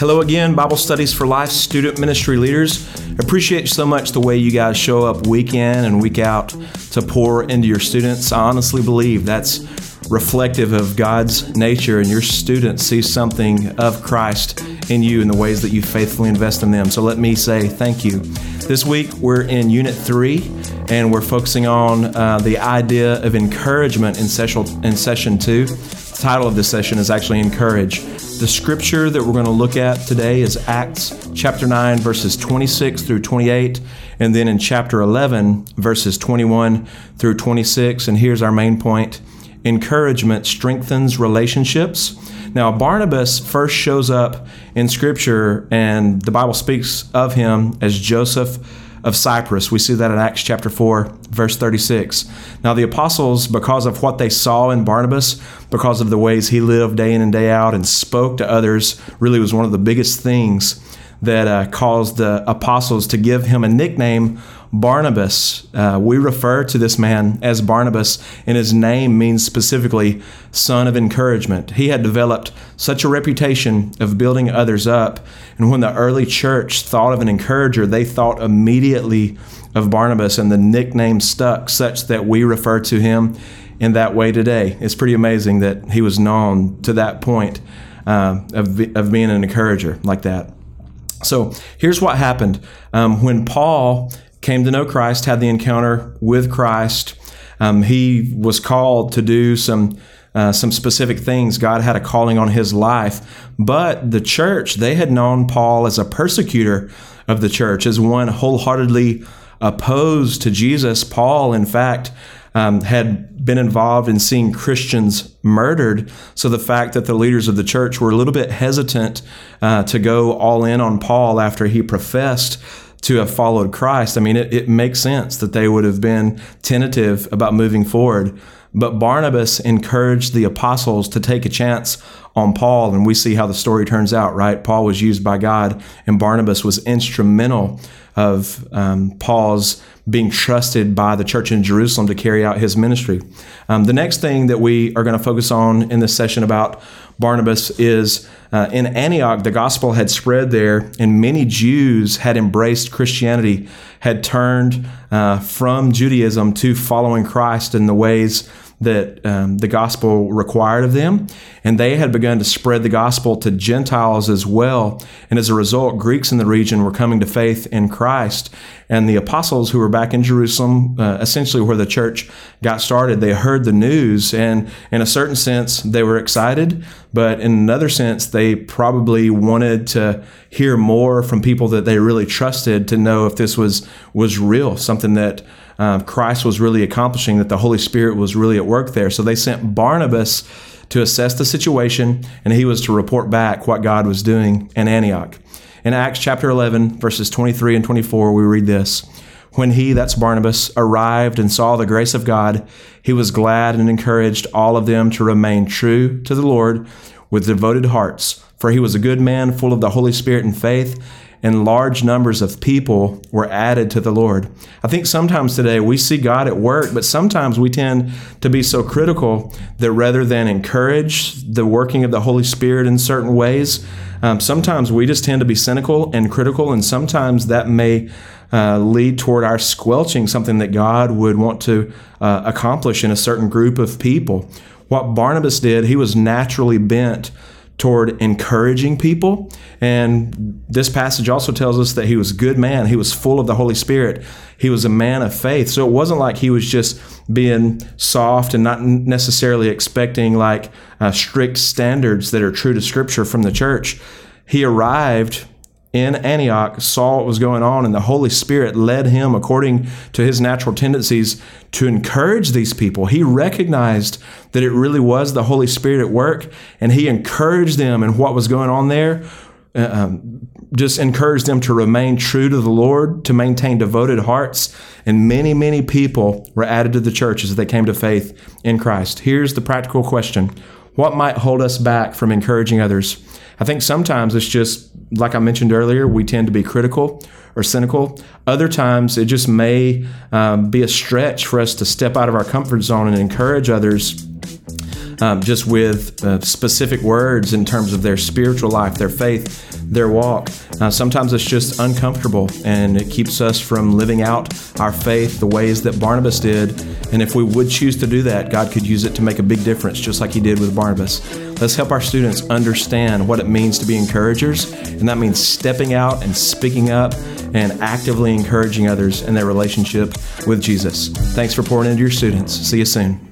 Hello again, Bible Studies for Life student ministry leaders. Appreciate so much the way you guys show up week in and week out to pour into your students. I honestly believe that's reflective of God's nature, and your students see something of Christ in you in the ways that you faithfully invest in them. So let me say thank you. This week we're in Unit 3, and we're focusing on uh, the idea of encouragement in session, in session 2. Title of this session is actually Encourage. The scripture that we're going to look at today is Acts chapter 9, verses 26 through 28, and then in chapter 11, verses 21 through 26. And here's our main point encouragement strengthens relationships. Now, Barnabas first shows up in Scripture, and the Bible speaks of him as Joseph of Cyprus. We see that in Acts chapter 4, verse 36. Now, the apostles, because of what they saw in Barnabas, because of the ways he lived day in and day out and spoke to others, really was one of the biggest things that uh, caused the apostles to give him a nickname Barnabas. Uh, we refer to this man as Barnabas, and his name means specifically son of encouragement. He had developed such a reputation of building others up, and when the early church thought of an encourager, they thought immediately of Barnabas, and the nickname stuck such that we refer to him in that way today. It's pretty amazing that he was known to that point uh, of, of being an encourager like that. So here's what happened um, when Paul came to know Christ, had the encounter with Christ. Um, he was called to do some uh, some specific things. God had a calling on his life, but the church they had known Paul as a persecutor of the church, as one wholeheartedly opposed to Jesus. Paul, in fact, um, had been involved in seeing Christians murdered. So the fact that the leaders of the church were a little bit hesitant uh, to go all in on Paul after he professed to have followed Christ, I mean, it, it makes sense that they would have been tentative about moving forward. But Barnabas encouraged the apostles to take a chance on Paul, and we see how the story turns out, right? Paul was used by God, and Barnabas was instrumental of um, Paul's being trusted by the church in Jerusalem to carry out his ministry. Um, the next thing that we are going to focus on in this session about Barnabas is uh, in Antioch, the gospel had spread there, and many Jews had embraced Christianity, had turned uh, from Judaism to following Christ in the ways that um, the gospel required of them. And they had begun to spread the gospel to Gentiles as well. And as a result, Greeks in the region were coming to faith in Christ. And the apostles who were back in Jerusalem, uh, essentially where the church got started, they heard the news. And in a certain sense, they were excited. But in another sense, they probably wanted to hear more from people that they really trusted to know if this was, was real, something that uh, Christ was really accomplishing, that the Holy Spirit was really at work there. So they sent Barnabas to assess the situation, and he was to report back what God was doing in Antioch. In Acts chapter 11, verses 23 and 24, we read this. When he, that's Barnabas, arrived and saw the grace of God, he was glad and encouraged all of them to remain true to the Lord with devoted hearts. For he was a good man, full of the Holy Spirit and faith, and large numbers of people were added to the Lord. I think sometimes today we see God at work, but sometimes we tend to be so critical that rather than encourage the working of the Holy Spirit in certain ways, um, sometimes we just tend to be cynical and critical, and sometimes that may uh, lead toward our squelching something that God would want to uh, accomplish in a certain group of people. What Barnabas did, he was naturally bent toward encouraging people. And this passage also tells us that he was a good man. He was full of the Holy Spirit. He was a man of faith. So it wasn't like he was just being soft and not necessarily expecting like uh, strict standards that are true to Scripture from the church. He arrived in Antioch saw what was going on, and the Holy Spirit led him according to his natural tendencies to encourage these people. He recognized that it really was the Holy Spirit at work, and he encouraged them in what was going on there. Uh, um, just encouraged them to remain true to the Lord, to maintain devoted hearts, and many, many people were added to the church as they came to faith in Christ. Here's the practical question What might hold us back from encouraging others? I think sometimes it's just, like I mentioned earlier, we tend to be critical or cynical. Other times it just may um, be a stretch for us to step out of our comfort zone and encourage others um, just with uh, specific words in terms of their spiritual life, their faith, their walk. Uh, sometimes it's just uncomfortable and it keeps us from living out our faith the ways that Barnabas did. And if we would choose to do that, God could use it to make a big difference, just like He did with Barnabas. Let's help our students understand what it means to be encouragers, and that means stepping out and speaking up and actively encouraging others in their relationship with Jesus. Thanks for pouring into your students. See you soon.